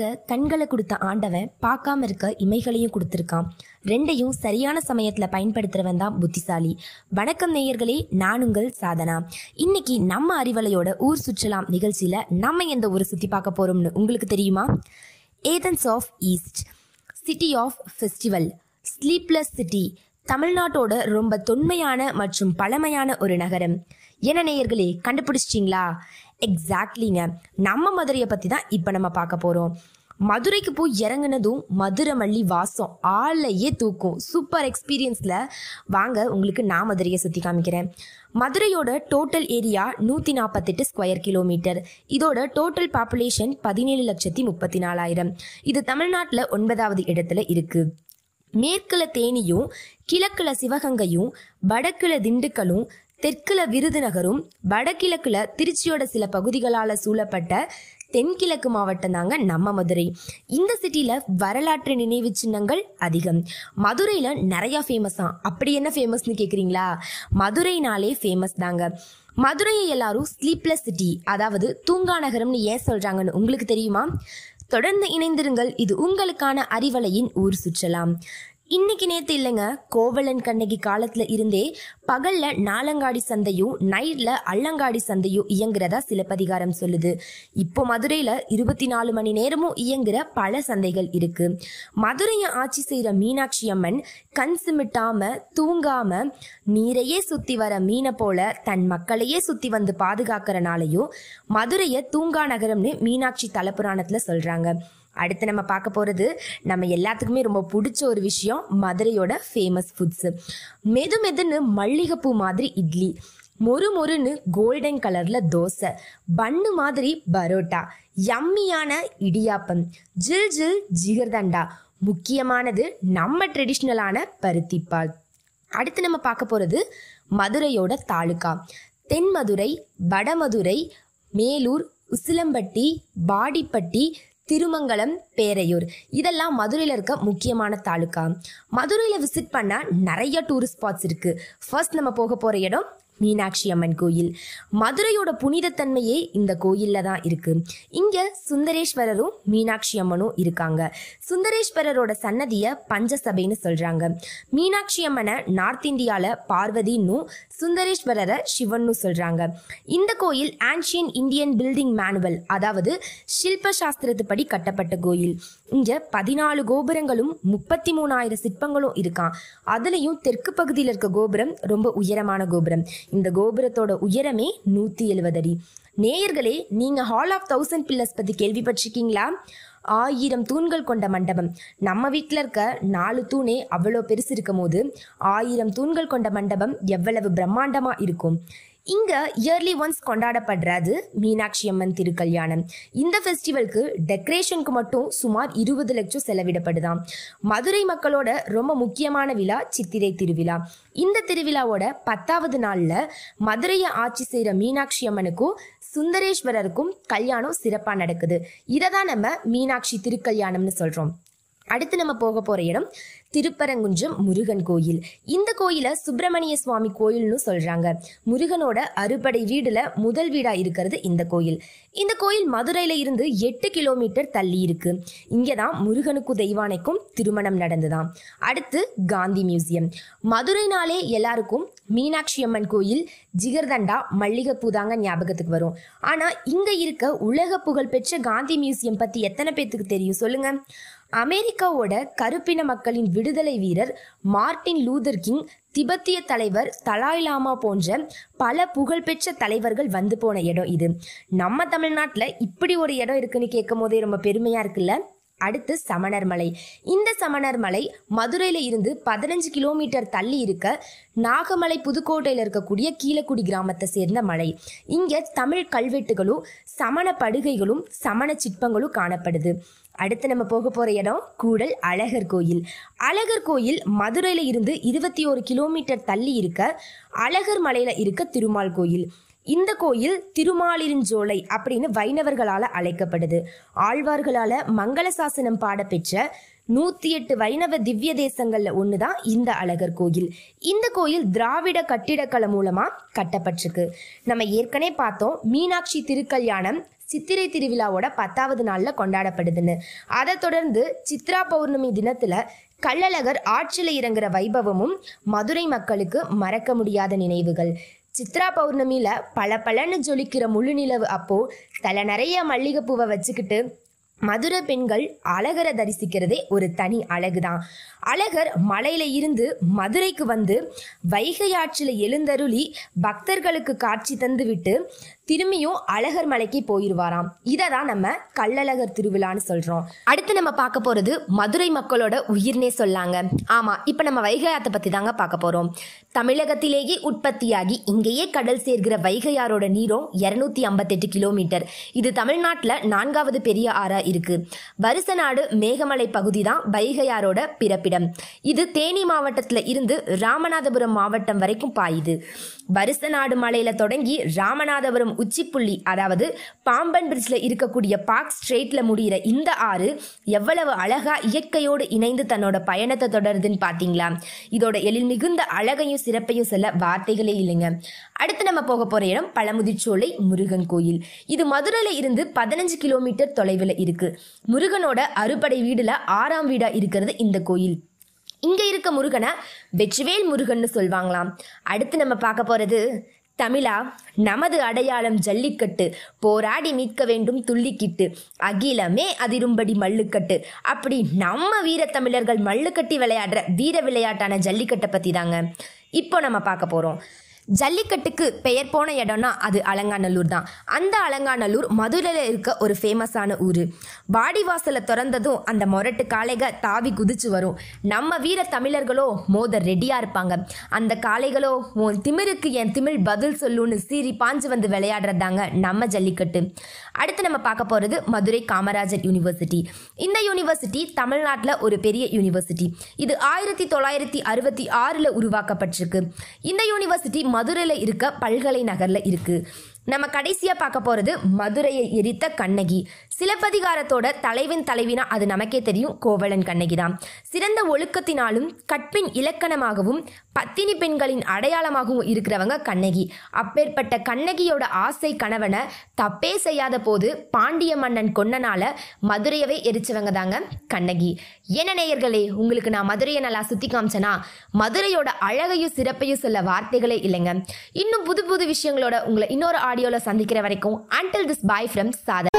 பார்க்க கண்களை கொடுத்த ஆண்டவன் பார்க்காம இருக்க இமைகளையும் கொடுத்துருக்கான். ரெண்டையும் சரியான சமயத்துல பயன்படுத்துறவன் தான் புத்திசாலி. வணக்கம் நேயர்களே நான் உங்கள் சாதனா. இன்னைக்கு நம்ம அறிவலையோட ஊர் சுற்றலாம் நிகழ்ச்சியில நம்ம எந்த ஊரை சுத்தி பார்க்க போறோம்னு உங்களுக்கு தெரியுமா? Athens of east city of festival sleepless city தமிழ்நாட்டோட ரொம்ப தொன்மையான மற்றும் பழமையான ஒரு நகரம். என்ன நேயர்களே கண்டுபிடிச்சிட்டிங்களா? எக்ஸாக்ட்லிங்க நம்ம மதுரையை பற்றி தான் இப்போ நம்ம பார்க்க போகிறோம் மதுரைக்கு போய் இறங்குனதும் மதுரை மல்லி வாசம். ஆளையே தூக்கும். சூப்பர் எக்ஸ்பீரியன்ஸில் வாங்க உங்களுக்கு நான் மதுரையை சுற்றி காமிக்கிறேன். மதுரையோட டோட்டல் ஏரியா நூற்றி நாற்பத்தெட்டு ஸ்கொயர் கிலோமீட்டர் இதோட டோட்டல் பாப்புலேஷன் பதினேழு லட்சத்தி முப்பத்தி நாலாயிரம் இது தமிழ்நாட்டில் ஒன்பதாவது இடத்துல இருக்குது மேற்குல தேனியும் கிழக்குல சிவகங்கையும் வடக்குல திண்டுக்கலும் தெற்குல விருதுநகரும் வடகிழக்குல திருச்சியோட சில பகுதிகளால் சூழப்பட்ட தென்கிழக்கு மாவட்டம் தாங்க நம்ம மதுரை. இந்த சிட்டியில் வரலாற்று நினைவு சின்னங்கள் அதிகம். மதுரையில நிறைய ஃபேமஸாக அப்படி என்ன ஃபேமஸ்னு கேக்குறீங்களா? மதுரைனாலே ஃபேமஸ் தாங்க. மதுரையை எல்லாரும் ஸ்லீப்லெஸ் சிட்டி அதாவது தூங்கா நகரம்னு ஏன் சொல்றாங்கன்னு உங்களுக்கு தெரியுமா? தொடர்ந்து இணைந்திருங்கள். இது உங்களுக்கான அறிவலையின் ஊர் சுற்றலாம். இன்னைக்கு நேற்று இல்லைங்க. கோவலன் கண்ணகி காலத்துல இருந்தே பகல்ல நாலங்காடி சந்தையும் நைட்ல அள்ளங்காடி சந்தையும் இயங்குறதா சிலப்பதிகாரம் சொல்லுது. இப்போ மதுரையில இருபத்தி நாலு மணி நேரமும் இயங்குற பல சந்தைகள் இருக்கு. மதுரையை ஆட்சி செய்யற மீனாட்சி அம்மன் கண் சிமிட்டாம தூங்காம நீரையே சுத்தி வர மீனை போல தன் மக்களையே சுத்தி வந்து பாதுகாக்கிறனாலையும் மதுரையை தூங்கா நகரம்னு மீனாட்சி தலப்புராணத்துல சொல்றாங்க. அடுத்து நம்ம பார்க்க போகிறது நம்ம எல்லாத்துக்குமே ரொம்ப பிடிச்ச ஒரு விஷயம் மதுரையோட ஃபேமஸ் ஃபுட்ஸு மெது மெதுன்னு மல்லிகைப்பூ மாதிரி இட்லி மொறு மொறுன்னு கோல்டன் கலரில் தோசை பன்னு மாதிரி பரோட்டா யம்மியான இடியாப்பம் ஜில் ஜில் ஜிகர்தண்டா முக்கியமானது நம்ம ட்ரெடிஷ்னலான பருத்திப்பால் அடுத்து நம்ம பார்க்க போகிறது மதுரையோட தாலுகா தென்மதுரை வடமதுரை மேலூர் உசிலம்பட்டி பாடிப்பட்டி திருமங்கலம் பேரையூர். இதெல்லாம் மதுரையில் இருக்க முக்கியமான தாலுக்கா மதுரையில் விசிட் பண்ணால் நிறைய டூரிஸ்ட் ஸ்பாட்ஸ் இருக்குது ஃபர்ஸ்ட் நம்ம போக போகிற இடம் மீனாட்சி அம்மன் கோயில். மதுரையோட புனிதத்தன்மையே இந்த கோயில்ல தான் இருக்கு. இங்க சுந்தரேஸ்வரரும் மீனாட்சி அம்மனும் இருக்காங்க. சுந்தரேஸ்வரரோட சன்னதிய பஞ்சசபைன்னு சொல்றாங்க. மீனாட்சி அம்மனை நார்த் இந்தியால பார்வதின்னும் சுந்தரேஸ்வரரை சிவன்னு சொல்றாங்க. இந்த கோயில் ஆன்ஷியன் இந்தியன் பில்டிங் மேனுவல் அதாவது சில்ப சாஸ்திரத்துப்படி கட்டப்பட்ட கோயில். இங்க பதினாலு கோபுரங்களும் முப்பத்தி மூணாயிரம் சிற்பங்களும் இருக்கான் அதுலயும் தெற்கு பகுதியில் இருக்க கோபுரம் ரொம்ப உயரமான கோபுரம். இந்த கோபுரத்தோட உயரமே நூத்தி எழுபது அடி. நேயர்களே நீங்க ஹால் ஆஃப் தௌசண்ட் பில்லர்ஸ் பத்தி கேள்விப்பட்டிருக்கீங்களா? ஆயிரம் தூண்கள் கொண்ட மண்டபம். நம்ம வீட்டில் இருக்க நாலு தூணே அவ்வளோ பெருசு இருக்கும் போது ஆயிரம் தூண்கள் கொண்ட மண்டபம் எவ்வளவு பிரம்மாண்டமா இருக்கும்? இங்க இயர்லி ஒன்ஸ் கொண்டாடப்படுறது மீனாட்சி அம்மன் திருக்கல்யாணம். இந்த ஃபெஸ்டிவலுக்கு டெக்கரேஷனுக்கு மட்டும் சுமார் இருபது லட்சம் செலவிடப்படுதாம். மதுரை மக்களோட ரொம்ப முக்கியமான விழா சித்திரை திருவிழா. இந்த திருவிழாவோட பத்தாவது நாள்ல மதுரையை ஆட்சி செய்யற மீனாட்சி அம்மனுக்கும் சுந்தரேஸ்வரருக்கும் கல்யாணம் சிறப்பா நடக்குது. இதை தான் நம்ம மீனாட்சி திருக்கல்யாணம்னு சொல்றோம். அடுத்து நம்ம போக போகிற இடம் திருப்பரங்குன்றம் முருகன் கோயில். இந்த கோயிலை சுப்பிரமணிய சுவாமி கோயில்னு சொல்கிறாங்க முருகனோட அறுபடை வீடில் முதல் வீடாக இருக்கிறது இந்த கோயில். இந்த கோயில் மதுரையில் இருந்து எட்டு கிலோமீட்டர் தள்ளி இருக்கு. இங்கதான் முருகனுக்கும் தெய்வானைக்கும் திருமணம் நடந்துதான் அடுத்து காந்தி மியூசியம். மதுரைனாலே எல்லாருக்கும் மீனாட்சி அம்மன் கோயில் ஜிகர்தண்டா மல்லிகைப்பூ தாங்க ஞாபகத்துக்கு வரும். ஆனால் இங்கே இருக்க உலக புகழ்பெற்ற காந்தி மியூசியம் பற்றி எத்தனை பேத்துக்கு தெரியும் சொல்லுங்கள் அமெரிக்காவோட கருப்பின மக்களின் விடுதலை வீரர் மார்ட்டின் லூதர் கிங் திபெத்திய தலைவர் தலாய் லாமா போன்ற பல புகழ்பெற்ற தலைவர்கள் வந்து போன இடம் இது. நம்ம தமிழ்நாட்டில் இப்படி ஒரு இடம் இருக்குன்னு கேட்கும் போதே ரொம்ப பெருமையா இருக்குல்ல? அடுத்து சமணர் மலை. இந்த சமணர் மலை மதுரையில இருந்து பதினஞ்சு கிலோமீட்டர் தள்ளி இருக்க நாகமலை புதுக்கோட்டையில் இருக்கக்கூடிய கீழக்குடி கிராமத்தை சேர்ந்த மலை. இங்க தமிழ் கல்வெட்டுகளும் சமண படுகைகளும் சமண சிற்பங்களும் காணப்படுது. அடுத்து நம்ம போக போகிற இடம் கூடல் அழகர் கோயில். அழகர் கோயில் மதுரையில் இருந்து இருபத்தி ஒரு கிலோமீட்டர் தள்ளி இருக்க அழகர் மலையில் இருக்க திருமால் கோயில். இந்த கோயில் திருமாலிருஞ்சோலை அப்படின்னு வைணவர்களால் அழைக்கப்படுது. ஆழ்வார்களால் மங்கள சாசனம் பாடப்பெற்ற நூற்றி எட்டு வைணவ திவ்ய தேசங்களில் ஒன்று தான் இந்த அழகர் கோயில். இந்த கோயில் திராவிட கட்டிடக்கலை மூலமாக கட்டப்பட்டிருக்கு. நம்ம ஏற்கனவே பார்த்தோம் மீனாட்சி திருக்கல்யாணம் சித்திரை திருவிழாவோட பத்தாவது நாளில் கொண்டாடப்படுதுன்னு. அதை தொடர்ந்து சித்ரா பௌர்ணமி தினத்தில் கள்ளழகர் ஆற்றில் இறங்குற வைபவமும் மதுரை மக்களுக்கு மறக்க முடியாத நினைவுகள். சித்ரா பௌர்ணமியில் பல பலன்னு ஜொலிக்கிற முழு நிலவு அப்போ தலை நிறைய மல்லிகைப்பூவை வச்சுக்கிட்டு மதுரை பெண்கள் அழகரை தரிசிக்கிறதே ஒரு தனி அழகுதான். அழகர் மலையில இருந்து மதுரைக்கு வந்து வைகை ஆற்றில் எழுந்தருளி பக்தர்களுக்கு காட்சி தந்துவிட்டு திரும்பியும் அழகர் மலைக்கு போயிருவாராம். இதை தான் நம்ம கள்ளழகர் திருவிழான்னு சொல்றோம். அடுத்து நம்ம பார்க்க போறது மதுரை மக்களோட உயிர்னே சொல்லாங்க. ஆமா இப்போ நம்ம வைகை ஆத்தை பத்தி தாங்க பார்க்க போறோம். தமிழகத்திலேயே உற்பத்தியாகி இங்கேயே கடல் சேர்கிற வைகையாரோட நீரும் இருநூத்தி ஐம்பத்தெட்டு கிலோமீட்டர். இது தமிழ்நாட்டில் நான்காவது பெரிய ஆறா இருக்கு. வருசநாடு மேகமலை பகுதி தான் வைகையாரோட பிறப்பிடம். இது தேனி மாவட்டத்தில் இருந்து ராமநாதபுரம் மாவட்டம் வரைக்கும் பாயுது. வருசநாடு மலையில தொடங்கி ராமநாதபுரம் உச்சிப்புள்ளி அதாவது பாம்பன் பிரிட்ஜில் இருக்கக்கூடிய பார்க் ஸ்ட்ரெயிட்டில் முடிகிற இந்த ஆறு எவ்வளவு அழகா இயற்கையோடு இணைந்து தன்னோட பயணத்தை தொடருதுன்னு பார்த்தீங்களா இதோட எழில் மிகுந்த அழகையும் சிறப்பையும் சொல்ல வார்த்தைகளே இல்லைங்க. அடுத்து நம்ம போக போகிற இடம் பழமுதிர்ச்சோலை முருகன் கோயில். இது மதுரையில் இருந்து பதினஞ்சு கிலோமீட்டர் தொலைவில் இருக்கு. முருகனோட அறுபடை வீடுல ஆறாம் வீடா இருக்கிறது இந்த கோயில். இங்க இருக்க முருகனை வெற்றிவேல் முருகன்னு சொல்வாங்களாம். அடுத்து நம்ம பார்க்க போறது தமிழா நமது அடையாளம் ஜல்லிக்கட்டு. போராடி மீட்க வேண்டும் துள்ளிக்கிட்டு. அகிலமே அதிரும்படி மல்லுக்கட்டு. அப்படி நம்ம வீரத்தமிழர்கள் மல்லுக்கட்டி விளையாடுற வீர விளையாட்டான ஜல்லிக்கட்டை பற்றி தாங்க இப்போ நம்ம பார்க்க போகிறோம் ஜல்லிக்கட்டுக்கு பெயர் போன இடம்னா அது அலங்காநல்லூர் தான். அந்த அலங்காநல்லூர் மதுரையில் இருக்க ஒரு ஃபேமஸான ஊர். வாடிவாசலை திறந்ததும் அந்த மொரட்டு காளைக தாவி குதிச்சு வரும். நம்ம வீர தமிழர்களோ மோத ரெடியாக இருப்பாங்க. அந்த காளைகளோ உன் திமிருக்கு என் திமிழ் பதில் சொல்லுன்னு சீறி பாஞ்சு வந்து விளையாடுறதாங்க நம்ம ஜல்லிக்கட்டு. அடுத்து நம்ம பார்க்க போகிறது மதுரை காமராஜர் யூனிவர்சிட்டி. இந்த யூனிவர்சிட்டி தமிழ்நாட்டில் ஒரு பெரிய யூனிவர்சிட்டி. இது ஆயிரத்தி தொள்ளாயிரத்தி அறுபத்தி ஆறில் உருவாக்கப்பட்டிருக்கு. இந்த யூனிவர்சிட்டி மதுரையில் இருக்க பல்கலை நகரில் இருக்கு. நம்ம கடைசியா பார்க்க போறது மதுரையை எரித்த கண்ணகி. சிலப்பதிகாரத்தோட தலைவன் தலைவினா அது நமக்கே தெரியும் கோவலன் கண்ணகி தான் சிறந்த ஒழுக்கத்தினாலும் கற்பின் இலக்கணமாகவும் பத்தினி பெண்களின் அடையாளமாகவும் இருக்கிறவங்க கண்ணகி. அப்பேற்பட்ட கண்ணகியோட ஆசை கணவனை தப்பே செய்யாத போது பாண்டிய மன்னன் கொன்னனால மதுரையவே எரிச்சவங்க தாங்க கண்ணகி. என்ன நேயர்களே உங்களுக்கு நான் மதுரையை நல்லா சுத்தி காமிச்சேனா? மதுரையோட அழகையும் சிறப்பையும் சொல்ல வார்த்தைகளே இல்லைங்க. இன்னும் புது புது விஷயங்களோட உங்களை இன்னொரு ஆடியோல சந்திக்கிற வரைக்கும் அன்டில் திஸ் பாய் ஃப்ரம் சாத